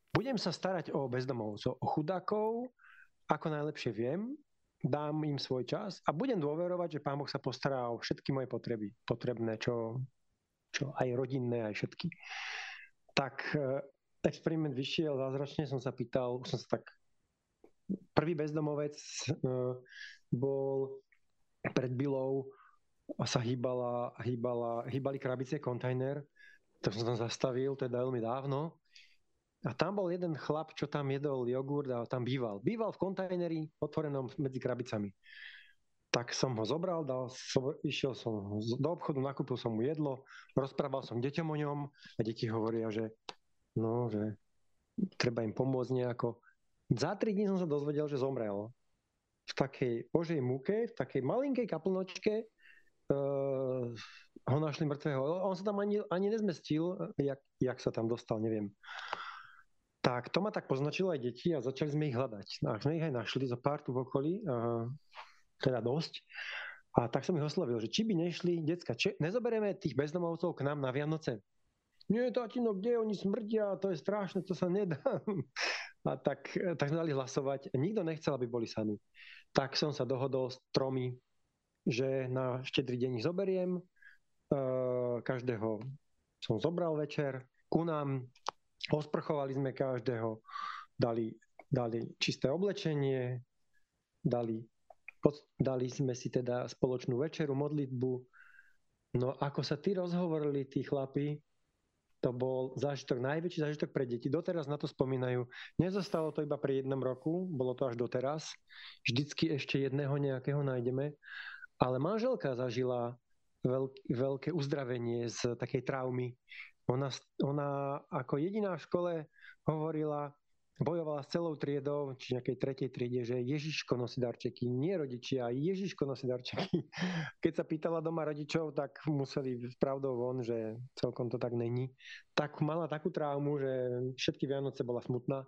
budem sa starať o bezdomovcov, o chudákov, ako najlepšie viem dám im svoj čas a budem dôverovať, že Pán Boh sa postará o všetky moje potreby, potrebné, čo, čo aj rodinné, aj všetky. Tak e, experiment vyšiel, zázračne som sa pýtal, som sa tak prvý bezdomovec uh, bol pred Bilou sa hýbala, hýbala, hýbali krabice kontajner, tak som tam zastavil, to je veľmi dávno. A tam bol jeden chlap, čo tam jedol jogurt a tam býval. Býval v kontajneri otvorenom medzi krabicami. Tak som ho zobral, dal, so, išiel som do obchodu, nakúpil som mu jedlo, rozprával som deťom o ňom a deti hovoria, že no, že treba im pomôcť nejako. Za tri dní som sa dozvedel, že zomrel. V takej božej múke, v takej malinkej kaplnočke uh, ho našli mŕtvého. On sa tam ani, ani nezmestil, jak, jak sa tam dostal, neviem. Tak to ma tak poznačilo aj deti a začali sme ich hľadať. A sme ich aj našli za pár tu v okolí, a, teda dosť. A tak som ich oslovil, že či by nešli, decka, či, nezoberieme tých bezdomovcov k nám na Vianoce. Nie, tatino, kde oni smrdia, to je strašné, to sa nedá. A tak, tak sme dali hlasovať. Nikto nechcel, aby boli sami. Tak som sa dohodol s tromi, že na štedrý deň ich zoberiem. E, každého som zobral večer ku nám Osprchovali sme každého, dali, dali čisté oblečenie, dali, dali sme si teda spoločnú večeru, modlitbu. No ako sa tí rozhovorili, tí chlapi, to bol zážitok, najväčší zážitok pre deti. Doteraz na to spomínajú. Nezostalo to iba pri jednom roku, bolo to až doteraz. Vždycky ešte jedného nejakého nájdeme. Ale manželka zažila veľk, veľké uzdravenie z takej traumy, ona, ona ako jediná v škole hovorila, bojovala s celou triedou, či nejakej tretej triede, že Ježiško nosí darčeky, nie rodičia, Ježiško nosí darčeky. Keď sa pýtala doma rodičov, tak museli pravdou von, že celkom to tak není. Tak mala takú traumu, že všetky Vianoce bola smutná.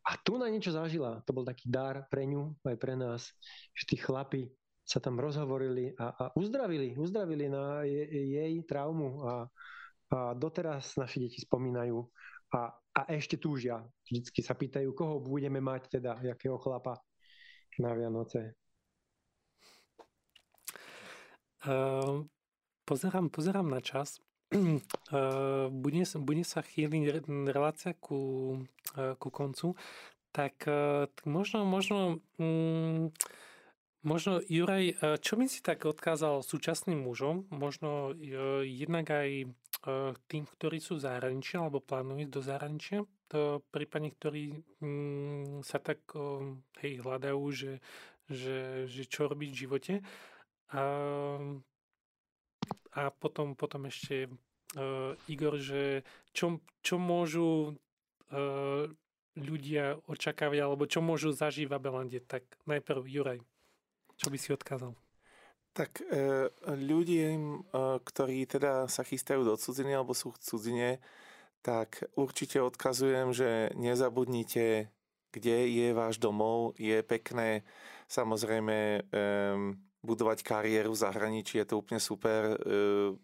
A tu na niečo zažila. To bol taký dar pre ňu, aj pre nás, že tí chlapi sa tam rozhovorili a, a uzdravili, uzdravili na jej, jej traumu a a doteraz naše deti spomínajú a, a ešte túžia. Vždycky sa pýtajú, koho budeme mať teda, jakého chlapa na Vianoce. Uh, pozerám, pozerám na čas. Uh, bude, bude sa chýliť relácia ku, uh, ku koncu. Tak, uh, možno, možno um, Možno, Juraj, čo by si tak odkázal súčasným mužom, možno jednak aj Eh, tým, ktorí sú v zahraničí alebo plánujú ísť do zahraničia, to prípadne, ktorí mm, sa tak hej, hľadajú, že, že, že čo robiť v živote. A, a potom, potom ešte uh, Igor, že čo, čo môžu uh, ľudia očakávať, alebo čo môžu zažívať v Belande. Tak najprv Juraj, čo by si odkázal? Tak e, ľudia, e, ktorí teda sa chystajú do cudziny alebo sú v cudzine, tak určite odkazujem, že nezabudnite, kde je váš domov. Je pekné samozrejme budovať kariéru v zahraničí, je to úplne super. E,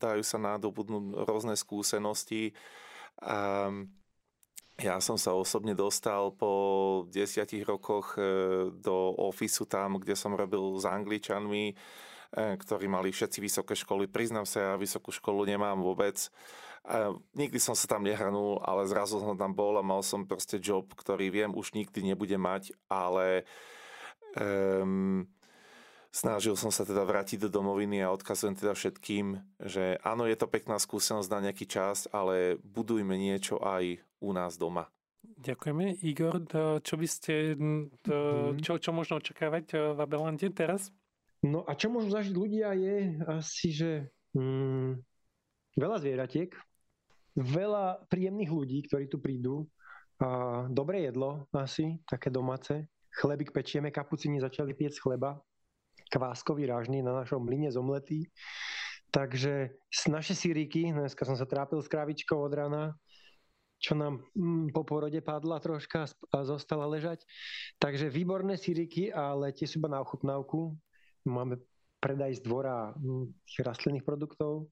dajú sa nadobudnúť rôzne skúsenosti. A ja som sa osobne dostal po desiatich rokoch e, do ofisu tam, kde som robil s Angličanmi, e, ktorí mali všetci vysoké školy. Priznám sa, ja vysokú školu nemám vôbec. Nikdy som sa tam nehranul, ale zrazu som tam bol a mal som proste job, ktorý viem už nikdy nebude mať, ale um, snažil som sa teda vrátiť do domoviny a odkazujem teda všetkým, že áno, je to pekná skúsenosť na nejaký čas, ale budujme niečo aj u nás doma. Ďakujeme. Igor, čo by ste, mhm. čo, čo možno očakávať eh, v Abelande teraz? No a čo môžu zažiť ľudia je asi, že mm, veľa zvieratiek, veľa príjemných ľudí, ktorí tu prídu, a dobré jedlo asi, také domáce. Chlebík pečieme, kapucini začali piec chleba, kváskový rážny na našom mline zomletý. Takže naše síriky, dneska som sa trápil s kravičkou od rána, čo nám mm, po porode padla troška a zostala ležať. Takže výborné síriky, ale tie sú iba na ochutnávku. Máme predaj z dvora mm, tých rastlinných produktov.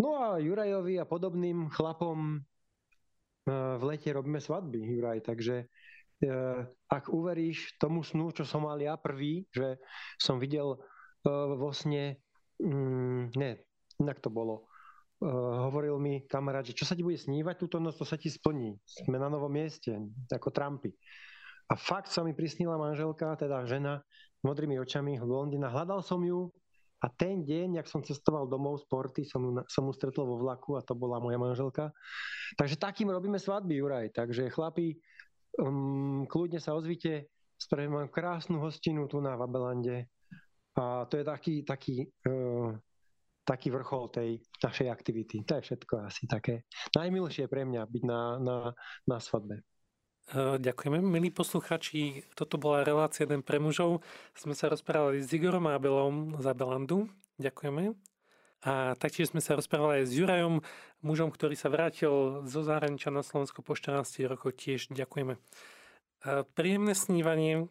No a Jurajovi a podobným chlapom v lete robíme svadby, Juraj, takže ak uveríš tomu snu, čo som mal ja prvý, že som videl vo sne, mm, ne, inak to bolo, hovoril mi kamarát, že čo sa ti bude snívať túto noc, to sa ti splní. Sme na novom mieste, ako Trumpy. A fakt sa mi prisnila manželka, teda žena, modrými očami, blondina. Hľadal som ju a ten deň, jak som cestoval domov z porty, som, som mu stretol vo vlaku a to bola moja manželka. Takže takým robíme svadby, Juraj. Takže chlapi, um, kľudne sa ozvite, spravím vám krásnu hostinu tu na Vabelande. A to je taký, taký, uh, taký vrchol tej našej aktivity. To je všetko asi také najmilšie pre mňa byť na, na, na svadbe. E, ďakujeme, milí posluchači. Toto bola relácia Den pre mužov. Sme sa rozprávali s Igorom Abelom z Abelandu. Ďakujeme. A taktiež sme sa rozprávali aj s Jurajom, mužom, ktorý sa vrátil zo zahraničia na Slovensko po 14 rokoch. Tiež ďakujeme. E, príjemné snívanie,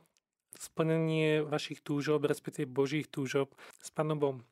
splnenie vašich túžob, respektíve Božích túžob s Pánom Bohom.